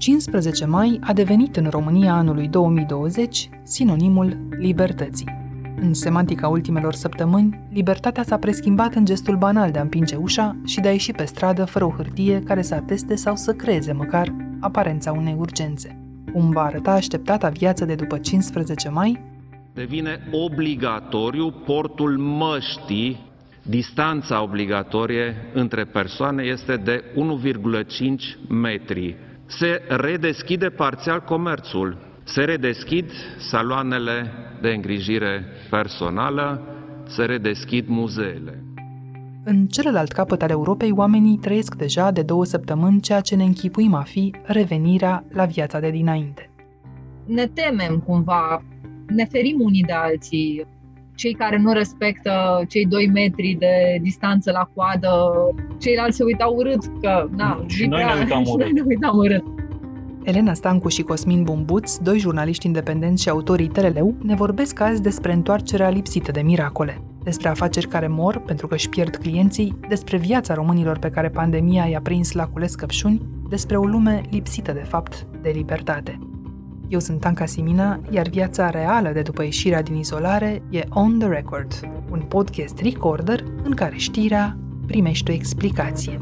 15 mai a devenit în România anului 2020 sinonimul libertății. În semantica ultimelor săptămâni, libertatea s-a preschimbat în gestul banal de a împinge ușa și de a ieși pe stradă fără o hârtie care să ateste sau să creeze măcar aparența unei urgențe. Cum va arăta așteptata viață de după 15 mai? Devine obligatoriu portul măștii Distanța obligatorie între persoane este de 1,5 metri. Se redeschide parțial comerțul, se redeschid saloanele de îngrijire personală, se redeschid muzeele. În celălalt capăt al Europei, oamenii trăiesc deja de două săptămâni ceea ce ne închipuim a fi revenirea la viața de dinainte. Ne temem cumva, ne ferim unii de alții, cei care nu respectă cei 2 metri de distanță la coadă, ceilalți se uitau urât că, na, și noi ne uitam urât. Noi ne uitam urât. Elena Stancu și Cosmin Bumbuț, doi jurnaliști independenți și autorii Teleleu, ne vorbesc azi despre întoarcerea lipsită de miracole, despre afaceri care mor pentru că își pierd clienții, despre viața românilor pe care pandemia i-a prins la cules căpșuni, despre o lume lipsită de fapt de libertate. Eu sunt Anca Simina, iar viața reală de după ieșirea din izolare e On The Record, un podcast recorder în care știrea primește o explicație.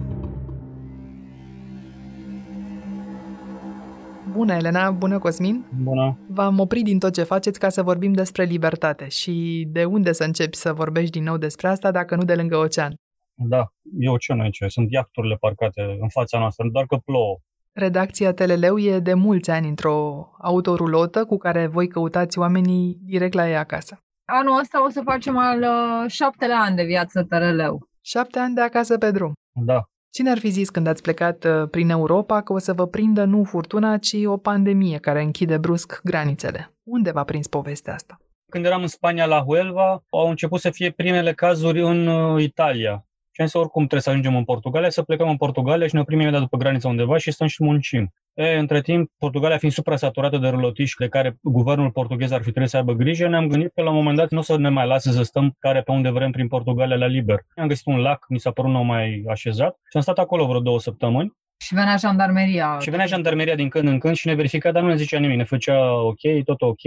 Bună, Elena! Bună, Cosmin! Bună! V-am oprit din tot ce faceți ca să vorbim despre libertate și de unde să începi să vorbești din nou despre asta dacă nu de lângă ocean? Da, e oceanul aici, sunt iacturile parcate în fața noastră, doar că plouă. Redacția Teleleu e de mulți ani într-o autorulotă cu care voi căutați oamenii direct la ei acasă. Anul ăsta o să facem al uh, șaptele an de viață Teleleu. Șapte ani de acasă pe drum. Da. Cine ar fi zis când ați plecat uh, prin Europa că o să vă prindă nu furtuna, ci o pandemie care închide brusc granițele? Unde v-a prins povestea asta? Când eram în Spania la Huelva, au început să fie primele cazuri în uh, Italia. Și am zis, oricum trebuie să ajungem în Portugalia, să plecăm în Portugalia și ne oprim imediat după granița undeva și stăm și muncim. E, între timp, Portugalia fiind supra-saturată de rulotiși de care guvernul portughez ar fi trebuit să aibă grijă, ne-am gândit că la un moment dat nu o să ne mai lase să stăm care pe unde vrem prin Portugalia la liber. Am găsit un lac, mi s-a părut nou mai așezat și am stat acolo vreo două săptămâni. Și venea jandarmeria. Și venea jandarmeria din când în când și ne verifica, dar nu ne zicea nimic, ne făcea ok, tot ok,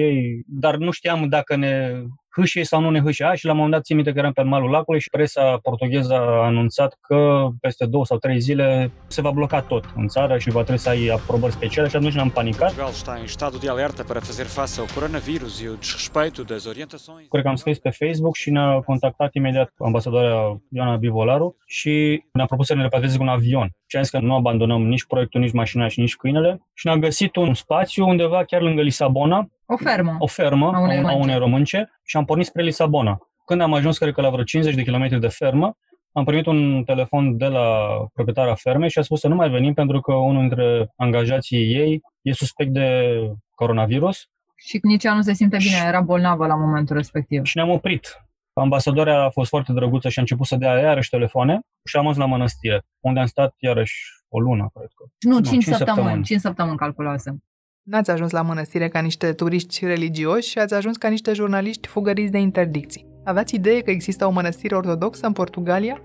dar nu știam dacă ne hâșe sau nu ne hâșe. și la un moment dat țin minte că eram pe malul lacului și presa portugheză a anunțat că peste două sau trei zile se va bloca tot în țară și va trebui să ai aprobări speciale și atunci ne-am panicat. Portugal está em estado de alerta para fazer face ao coronavírus e o desrespeito das orientações. Cred că am scris pe Facebook și ne-a contactat imediat ambasadoarea Ioana Bivolaru și ne-a propus să ne repatrieze cu un avion. Și am zis că nu abandonăm nici proiectul, nici mașina și nici câinele. Și ne-a găsit un spațiu undeva chiar lângă Lisabona, o fermă. O fermă a unei, a unei românce și am pornit spre Lisabona. Când am ajuns, cred că la vreo 50 de kilometri de fermă, am primit un telefon de la proprietara fermei și a spus să nu mai venim pentru că unul dintre angajații ei e suspect de coronavirus. Și nici ea nu se simte bine, era bolnavă la momentul respectiv. Și ne-am oprit. Ambasadoarea a fost foarte drăguță și a început să dea iarăși telefoane și am ajuns la mănăstire, unde am stat iarăși o lună, cred că. Nu, 5, 5 săptămâni. săptămâni. 5 săptămâni calculasem. N-ați ajuns la mănăstire ca niște turiști religioși și ați ajuns ca niște jurnaliști fugăriți de interdicții. Aveați idee că există o mănăstire ortodoxă în Portugalia?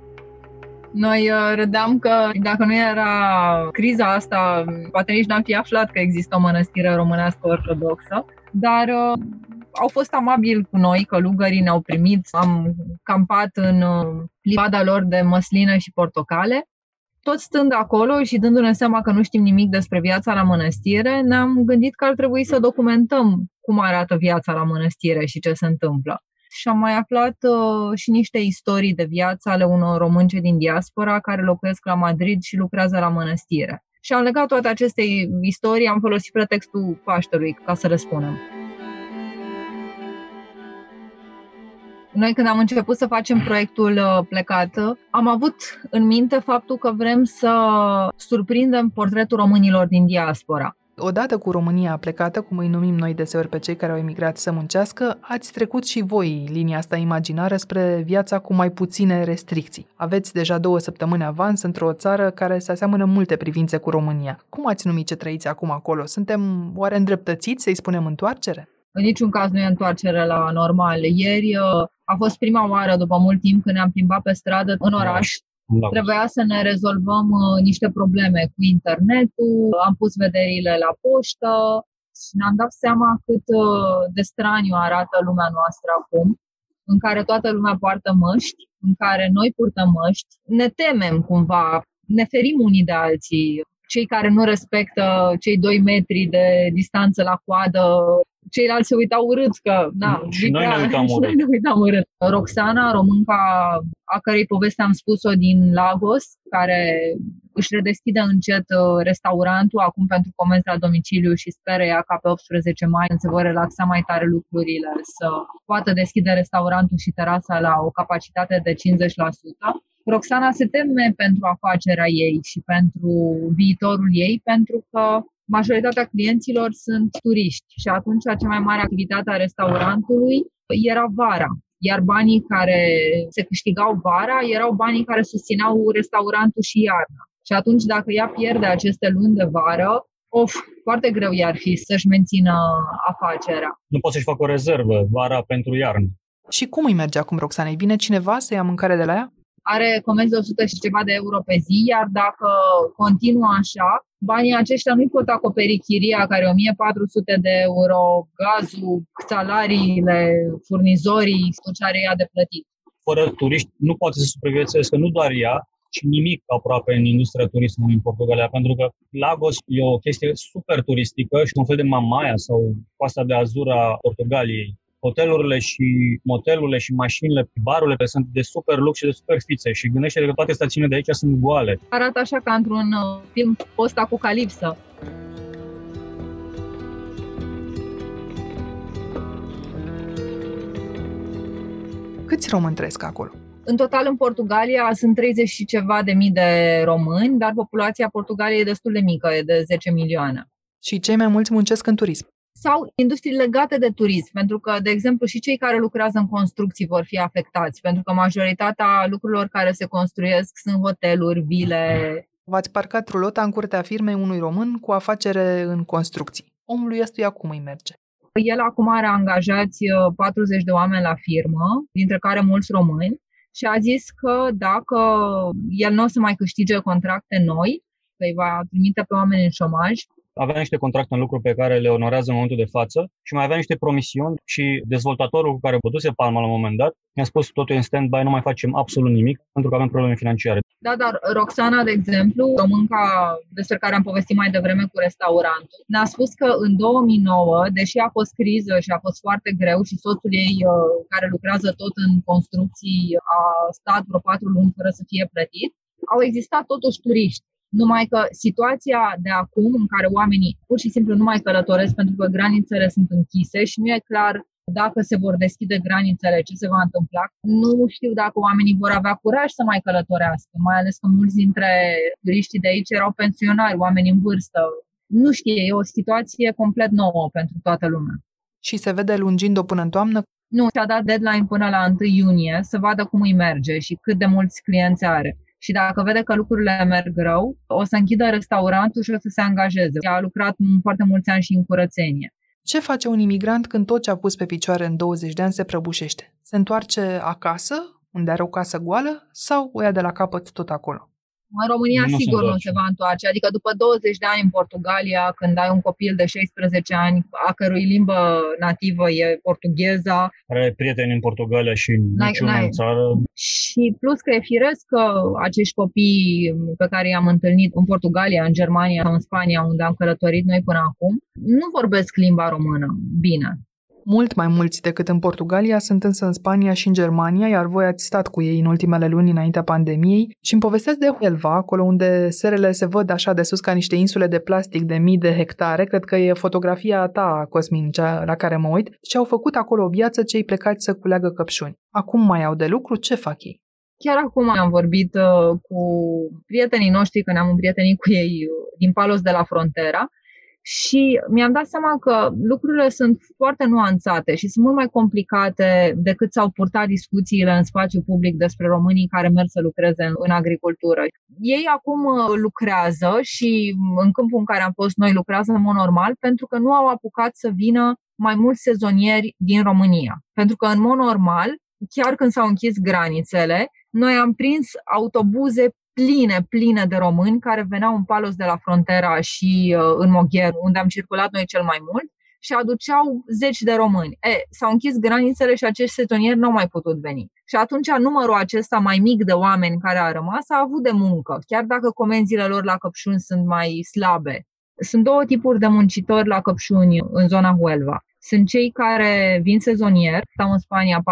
Noi uh, râdeam că dacă nu era criza asta, poate nici n-am fi aflat că există o mănăstire românească ortodoxă, dar uh, au fost amabili cu noi, călugării ne-au primit, am campat în uh, livada lor de măslină și portocale tot stând acolo și dându-ne seama că nu știm nimic despre viața la mănăstire, ne-am gândit că ar trebui să documentăm cum arată viața la mănăstire și ce se întâmplă. Și am mai aflat uh, și niște istorii de viață ale unor românce din diaspora care locuiesc la Madrid și lucrează la mănăstire. Și am legat toate aceste istorii, am folosit pretextul Paștelui ca să le Noi când am început să facem proiectul uh, Plecată, am avut în minte faptul că vrem să surprindem portretul românilor din diaspora. Odată cu România plecată, cum îi numim noi deseori pe cei care au emigrat să muncească, ați trecut și voi linia asta imaginară spre viața cu mai puține restricții. Aveți deja două săptămâni avans într-o țară care se aseamănă în multe privințe cu România. Cum ați numit ce trăiți acum acolo? Suntem oare îndreptățiți să-i spunem întoarcere? În niciun caz nu e întoarcere la normal. Ieri uh, a fost prima oară după mult timp când ne-am plimbat pe stradă în oraș Da. Trebuia să ne rezolvăm uh, niște probleme cu internetul, am pus vederile la poștă și ne-am dat seama cât uh, de straniu arată lumea noastră acum, în care toată lumea poartă măști, în care noi purtăm măști, ne temem cumva, ne ferim unii de alții. Cei care nu respectă cei 2 metri de distanță la coadă ceilalți se uitau urât că, da, și noi ne uitam urât. ne uitam urât. Roxana, românca a cărei poveste am spus-o din Lagos, care își redeschide încet uh, restaurantul acum pentru comenzi la domiciliu și speră ea ca pe 18 mai când se vor relaxa mai tare lucrurile să poată deschide restaurantul și terasa la o capacitate de 50%. Roxana se teme pentru afacerea ei și pentru viitorul ei pentru că majoritatea clienților sunt turiști și atunci cea mai mare activitate a restaurantului era vara. Iar banii care se câștigau vara erau banii care susțineau restaurantul și iarna. Și atunci dacă ea pierde aceste luni de vară, of, foarte greu i-ar fi să-și mențină afacerea. Nu poți să-și facă o rezervă vara pentru iarnă. Și cum îi merge acum, Roxana? Vine cineva să ia mâncare de la ea? Are comenzi de 100 și ceva de euro pe zi, iar dacă continuă așa, banii aceștia nu pot acoperi chiria, care e 1400 de euro, gazul, salariile, furnizorii, tot ce are ea de plătit. Fără turiști nu poate să supraviețuiască nu doar ea, ci nimic aproape în industria turismului în Portugalia, pentru că Lagos e o chestie super turistică și un fel de Mamaia sau coasta de azur a Portugaliei hotelurile și motelurile și mașinile, barurile sunt de super lux și de super fițe și gândește că toate stațiunile de aici sunt goale. Arată așa ca într-un uh, film post-apocalipsă. Câți români trăiesc acolo? În total, în Portugalia sunt 30 și ceva de mii de români, dar populația Portugaliei e destul de mică, e de 10 milioane. Și cei mai mulți muncesc în turism sau industrii legate de turism, pentru că, de exemplu, și cei care lucrează în construcții vor fi afectați, pentru că majoritatea lucrurilor care se construiesc sunt hoteluri, vile. V-ați parcat rulota în curtea firmei unui român cu afacere în construcții. Omului ăstuia cum îi merge? El acum are angajați 40 uh, de oameni la firmă, dintre care mulți români, și a zis că dacă el nu o să mai câștige contracte noi, că îi va trimite pe oameni în șomaj, avea niște contracte în lucru pe care le onorează în momentul de față și mai avea niște promisiuni și dezvoltatorul cu care bătuse palma la un moment dat mi-a spus totul în stand-by, nu mai facem absolut nimic pentru că avem probleme financiare. Da, dar Roxana, de exemplu, românca despre care am povestit mai devreme cu restaurantul, ne-a spus că în 2009, deși a fost criză și a fost foarte greu și soțul ei, uh, care lucrează tot în construcții, a stat vreo patru luni fără să fie plătit, au existat totuși turiști numai că situația de acum, în care oamenii pur și simplu nu mai călătoresc pentru că granițele sunt închise și nu e clar dacă se vor deschide granițele, ce se va întâmpla. Nu știu dacă oamenii vor avea curaj să mai călătorească, mai ales că mulți dintre turiștii de aici erau pensionari, oameni în vârstă. Nu știu, e o situație complet nouă pentru toată lumea. Și se vede lungind-o până în toamnă? Nu, și-a dat deadline până la 1 iunie să vadă cum îi merge și cât de mulți clienți are și dacă vede că lucrurile merg rău, o să închidă restaurantul și o să se angajeze. A lucrat foarte mulți ani și în curățenie. Ce face un imigrant când tot ce a pus pe picioare în 20 de ani se prăbușește? Se întoarce acasă, unde are o casă goală, sau o ia de la capăt tot acolo? În România nu sigur nu se va întoarce. Adică după 20 de ani în Portugalia, când ai un copil de 16 ani, a cărui limbă nativă e portugheza. Are prieteni în Portugalia și niciuna în țară. Și plus că e firesc că acești copii pe care i-am întâlnit în Portugalia, în Germania sau în Spania, unde am călătorit noi până acum, nu vorbesc limba română bine. Mult mai mulți decât în Portugalia sunt însă în Spania și în Germania, iar voi ați stat cu ei în ultimele luni înaintea pandemiei și îmi povestesc de Huelva, acolo unde serele se văd așa de sus ca niște insule de plastic de mii de hectare. Cred că e fotografia ta, Cosmin, cea la care mă uit, și au făcut acolo o viață cei plecați să culeagă căpșuni. Acum mai au de lucru, ce fac ei? Chiar acum am vorbit uh, cu prietenii noștri, când am împrietenit cu ei uh, din Palos de la Frontera și mi-am dat seama că lucrurile sunt foarte nuanțate și sunt mult mai complicate decât s-au purtat discuțiile în spațiu public despre românii care merg să lucreze în, în agricultură. Ei acum uh, lucrează și în câmpul în care am fost noi lucrează în mod normal pentru că nu au apucat să vină mai mulți sezonieri din România. Pentru că în mod normal, chiar când s-au închis granițele, noi am prins autobuze pline, pline de români care veneau în Palos de la Frontera și uh, în Mogher, unde am circulat noi cel mai mult, și aduceau zeci de români. E, s-au închis granițele și acești setonieri nu au mai putut veni. Și atunci numărul acesta mai mic de oameni care a rămas a avut de muncă, chiar dacă comenzile lor la căpșuni sunt mai slabe. Sunt două tipuri de muncitori la căpșuni în zona Huelva. Sunt cei care vin sezonier, stau în Spania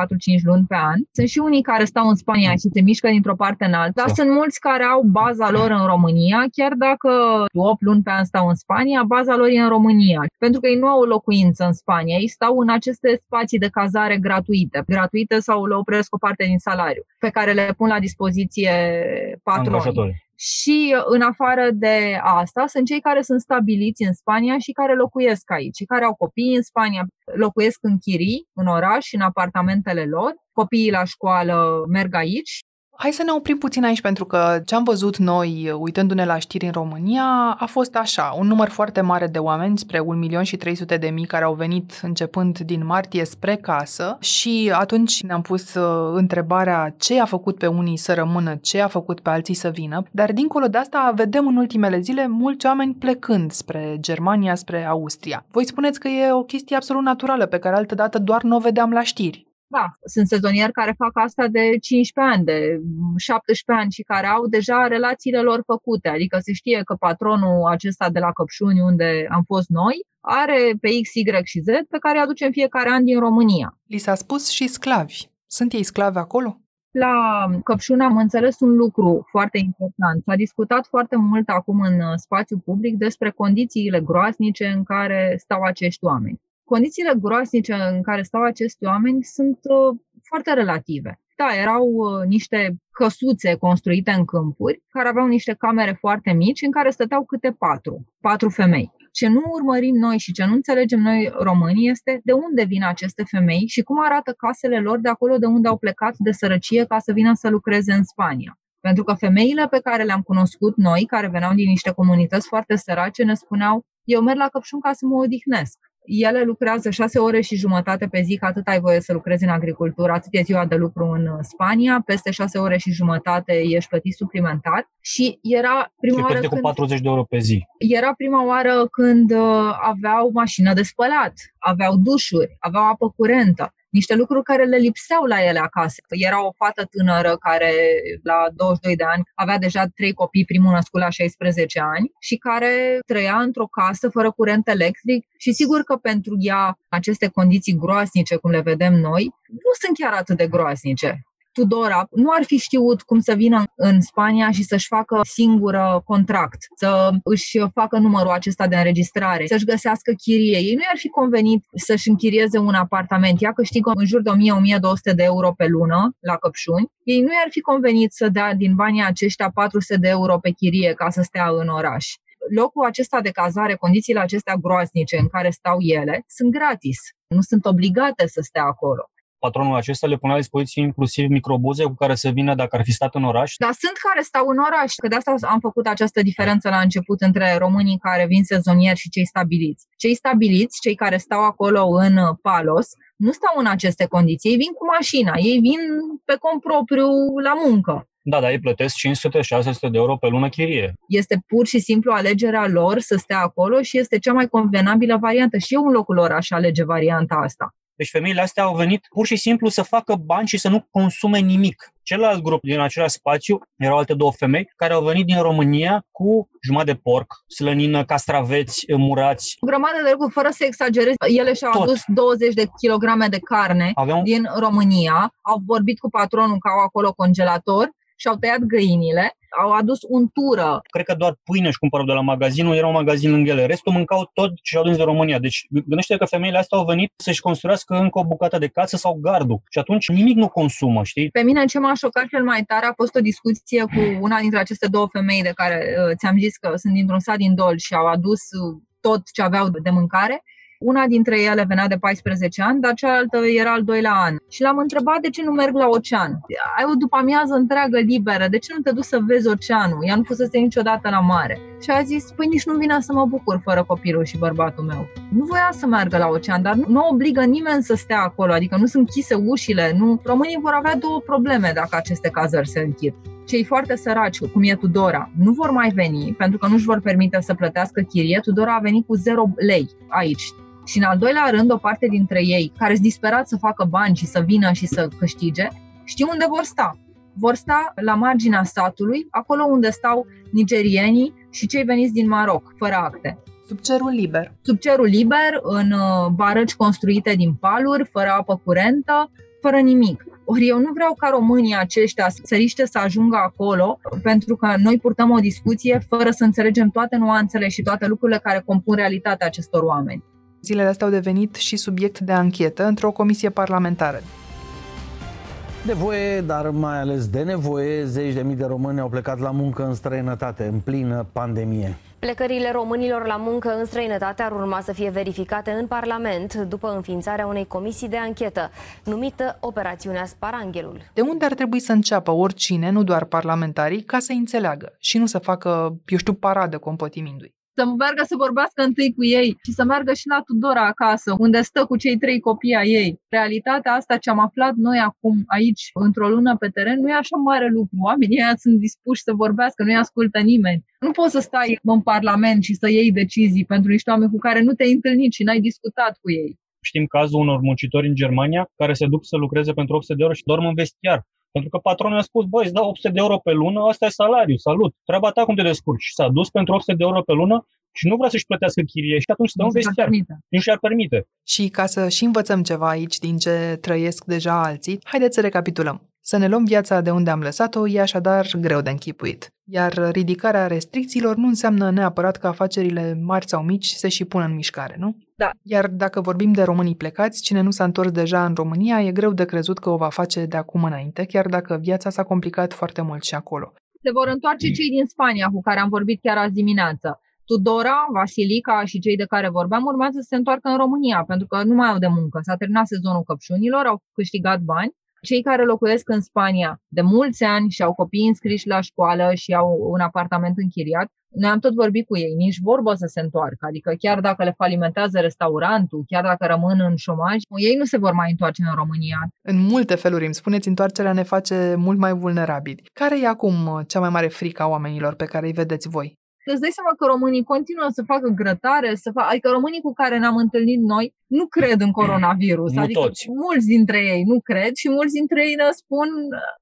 4-5 luni pe an. Sunt și unii care stau în Spania și se mișcă dintr-o parte în alta, dar sunt mulți care au baza lor în România, chiar dacă 8 luni pe an stau în Spania, baza lor e în România. Pentru că ei nu au o locuință în Spania, ei stau în aceste spații de cazare gratuite, gratuite sau le opresc o parte din salariu, pe care le pun la dispoziție patronii. Și în afară de asta, sunt cei care sunt stabiliți în Spania și care locuiesc aici, și care au copii în Spania, locuiesc în chirii, în oraș și în apartamentele lor. Copiii la școală merg aici Hai să ne oprim puțin aici, pentru că ce am văzut noi, uitându-ne la știri în România, a fost așa, un număr foarte mare de oameni, spre 1 milion și 300 de mii, care au venit începând din martie spre casă și atunci ne-am pus uh, întrebarea ce a făcut pe unii să rămână, ce a făcut pe alții să vină, dar dincolo de asta vedem în ultimele zile mulți oameni plecând spre Germania, spre Austria. Voi spuneți că e o chestie absolut naturală pe care altădată doar nu o vedeam la știri. Da, sunt sezonieri care fac asta de 15 ani, de 17 ani și care au deja relațiile lor făcute. Adică se știe că patronul acesta de la Căpșuni, unde am fost noi, are pe X, Y și Z pe care îi aducem fiecare an din România. Li s-a spus și sclavi. Sunt ei sclavi acolo? La Căpșuni am înțeles un lucru foarte important. S-a discutat foarte mult acum în spațiu public despre condițiile groaznice în care stau acești oameni. Condițiile groaznice în care stau acești oameni sunt uh, foarte relative. Da, erau uh, niște căsuțe construite în câmpuri, care aveau niște camere foarte mici, în care stăteau câte patru, patru femei. Ce nu urmărim noi și ce nu înțelegem noi românii este de unde vin aceste femei și cum arată casele lor de acolo de unde au plecat de sărăcie ca să vină să lucreze în Spania. Pentru că femeile pe care le-am cunoscut noi, care veneau din niște comunități foarte sărace, ne spuneau eu merg la Căpșun ca să mă odihnesc. Ele lucrează șase ore și jumătate pe zi, că atât ai voie să lucrezi în agricultură, atât e ziua de lucru în Spania, peste șase ore și jumătate ești plătit suplimentar. Și era prima și oară când... cu 40 de euro pe zi. Era prima oară când uh, aveau mașină de spălat, aveau dușuri, aveau apă curentă niște lucruri care le lipseau la ele acasă. Era o fată tânără care la 22 de ani avea deja trei copii, primul născut la 16 ani și care trăia într-o casă fără curent electric și sigur că pentru ea aceste condiții groaznice, cum le vedem noi, nu sunt chiar atât de groaznice. Tudora nu ar fi știut cum să vină în Spania și să-și facă singură contract, să își facă numărul acesta de înregistrare, să-și găsească chirie. Ei nu i-ar fi convenit să-și închirieze un apartament. Ea câștigă în jur de 1000-1200 de euro pe lună la căpșuni. Ei nu i-ar fi convenit să dea din banii aceștia 400 de euro pe chirie ca să stea în oraș locul acesta de cazare, condițiile acestea groaznice în care stau ele, sunt gratis. Nu sunt obligate să stea acolo patronul acesta le pune la dispoziție inclusiv microbuze cu care să vină dacă ar fi stat în oraș? Da, sunt care stau în oraș, că de asta am făcut această diferență la început între românii care vin sezonieri și cei stabiliți. Cei stabiliți, cei care stau acolo în Palos, nu stau în aceste condiții, ei vin cu mașina, ei vin pe cont propriu la muncă. Da, dar ei plătesc 500-600 de euro pe lună chirie. Este pur și simplu alegerea lor să stea acolo și este cea mai convenabilă variantă. Și eu în locul lor aș alege varianta asta. Deci femeile astea au venit pur și simplu să facă bani și să nu consume nimic. Celălalt grup din același spațiu erau alte două femei care au venit din România cu jumătate de porc, slănină, castraveți murați. O grămadă de lucruri, fără să exagerez. Ele și-au Tot. adus 20 de kilograme de carne Aveam... din România. Au vorbit cu patronul că au acolo congelator și-au tăiat găinile, au adus untură. Cred că doar pâine și cumpărau de la magazinul, era un magazin lângă ele. Restul mâncau tot ce au dus de România. Deci gândește că femeile astea au venit să-și construiască încă o bucată de casă sau gardul. Și atunci nimic nu consumă, știi? Pe mine ce m-a șocat cel mai tare a fost o discuție cu una dintre aceste două femei de care uh, ți-am zis că sunt dintr-un sat din Dol și au adus uh, tot ce aveau de mâncare Una dintre ele venea de 14 ani, dar cealaltă era al doilea an. Și l-am întrebat de ce nu merg la ocean. Ai o după amiază întreagă liberă, de ce nu te duci să vezi oceanul? Ea nu fusese niciodată la mare. Și a zis, păi nici nu vine să mă bucur fără copilul și bărbatul meu. Nu voia să meargă la ocean, dar nu, nu obligă nimeni să stea acolo, adică nu sunt închise ușile. Nu. Românii vor avea două probleme dacă aceste cazări se închid cei foarte săraci, cum e Tudora, nu vor mai veni pentru că nu își vor permite să plătească chirie. Tudora a venit cu 0 lei aici. Și în al doilea rând, o parte dintre ei, care sunt disperați să facă bani și să vină și să câștige, știu unde vor sta. Vor sta la marginea statului, acolo unde stau nigerienii și cei veniți din Maroc, fără acte. Sub cerul liber. Sub cerul liber, în uh, barăci construite din paluri, fără apă curentă, fără nimic. Ori eu nu vreau ca românii aceștia să riște să ajungă acolo, pentru că noi purtăm o discuție fără să înțelegem toate nuanțele și toate lucrurile care compun realitatea acestor oameni. Zilele astea au devenit și subiect de anchetă într-o comisie parlamentară. De voie, dar mai ales de nevoie, zeci de mii de români au plecat la muncă în străinătate, în plină pandemie. Plecările românilor la muncă în străinătate ar urma să fie verificate în Parlament după înființarea unei comisii de anchetă, numită Operațiunea Sparanghelul. De unde ar trebui să înceapă oricine, nu doar parlamentarii, ca să înțeleagă și nu să facă, eu știu, paradă compătimindu-i? Să meargă să vorbească întâi cu ei și să meargă și la Tudora acasă, unde stă cu cei trei copii ai ei. Realitatea asta ce am aflat noi acum aici, într-o lună pe teren, nu e așa mare lucru. Oamenii ăia sunt dispuși să vorbească, nu-i ascultă nimeni. Nu poți să stai în Parlament și să iei decizii pentru niște oameni cu care nu te-ai întâlnit și n-ai discutat cu ei. Știm cazul unor muncitori în Germania care se duc să lucreze pentru 800 de euro și dorm în vestiar. Pentru că patronul a spus, băi, îți dau 800 de euro pe lună, asta e salariu, salut, treaba ta cum te descurci. Și s-a dus pentru 800 de euro pe lună și nu vrea să-și plătească chirie și atunci dă un vestiar. Nu și-ar permite. Și ca să și învățăm ceva aici din ce trăiesc deja alții, haideți să recapitulăm. Să ne luăm viața de unde am lăsat-o e așadar greu de închipuit. Iar ridicarea restricțiilor nu înseamnă neapărat că afacerile mari sau mici se și pun în mișcare, nu? Da. Iar dacă vorbim de românii plecați, cine nu s-a întors deja în România e greu de crezut că o va face de acum înainte, chiar dacă viața s-a complicat foarte mult și acolo. Se vor întoarce cei din Spania cu care am vorbit chiar azi dimineață. Tudora, Vasilica și cei de care vorbeam urmează să se întoarcă în România, pentru că nu mai au de muncă. S-a terminat sezonul căpșunilor, au câștigat bani. Cei care locuiesc în Spania de mulți ani și au copii înscriși la școală și au un apartament închiriat, noi am tot vorbit cu ei, nici vorbă să se întoarcă. Adică chiar dacă le falimentează restaurantul, chiar dacă rămân în șomaj, ei nu se vor mai întoarce în România. În multe feluri, îmi spuneți, întoarcerea ne face mult mai vulnerabili. Care e acum cea mai mare frică a oamenilor pe care îi vedeți voi? Îți dai seama că românii continuă să facă grătare, să facă, adică românii cu care ne-am întâlnit noi nu cred în coronavirus. Nu adică toți. mulți dintre ei nu cred și mulți dintre ei ne spun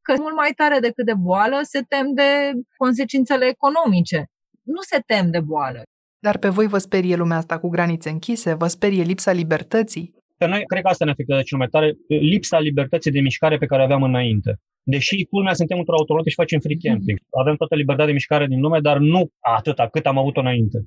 că mult mai tare decât de boală se tem de consecințele economice. Nu se tem de boală. Dar pe voi vă sperie lumea asta cu granițe închise? Vă sperie lipsa libertății? Pe noi, cred că asta ne afectează cel mai tare, lipsa libertății de mișcare pe care o aveam înainte. Deși, culmea, suntem într-o autoroute și facem free camping. Avem toată libertatea de mișcare din lume, dar nu atâta cât am avut înainte.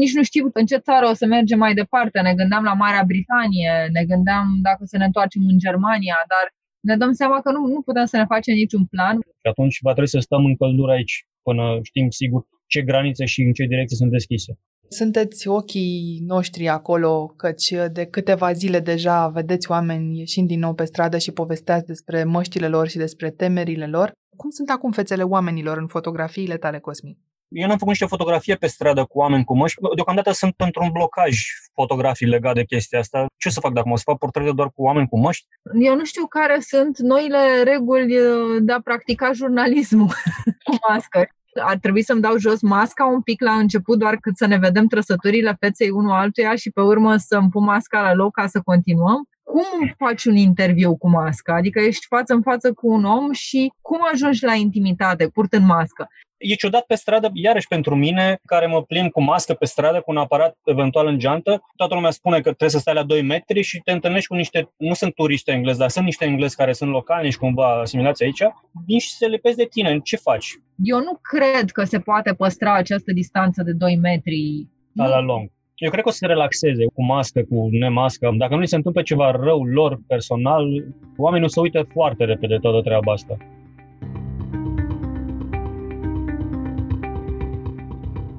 Nici nu știu în ce țară o să mergem mai departe. Ne gândeam la Marea Britanie, ne gândeam dacă să ne întoarcem în Germania, dar ne dăm seama că nu, nu putem să ne facem niciun plan. Și atunci va trebui să stăm în căldură aici, până știm sigur ce granițe și în ce direcție sunt deschise. Sunteți ochii noștri acolo, căci de câteva zile deja vedeți oameni ieșind din nou pe stradă și povesteați despre măștile lor și despre temerile lor. Cum sunt acum fețele oamenilor în fotografiile tale, Cosmin? Eu n-am făcut niște fotografie pe stradă cu oameni cu măști. Deocamdată sunt într-un blocaj fotografii legat de chestia asta. Ce o să fac dacă mă să fac portrete doar cu oameni cu măști? Eu nu știu care sunt noile reguli de a practica jurnalismul cu mască ar trebui să-mi dau jos masca un pic la început, doar cât să ne vedem trăsăturile feței unul altuia și pe urmă să-mi pun masca la loc ca să continuăm. Cum faci un interviu cu masca? Adică ești față în față cu un om și cum ajungi la intimitate purtând mască? E ciudat pe stradă, iarăși pentru mine, care mă plimb cu mască pe stradă, cu un aparat eventual în geantă. Toată lumea spune că trebuie să stai la 2 metri și te întâlnești cu niște, nu sunt turiști englezi, dar sunt niște englezi care sunt locali și cumva asimilați aici, vin și se lepezi de tine. Ce faci? Eu nu cred că se poate păstra această distanță de 2 metri. La la lung. Eu cred că o să se relaxeze cu mască, cu nemască. Dacă nu li se întâmplă ceva rău lor personal, oamenii o să uite foarte repede toată treaba asta.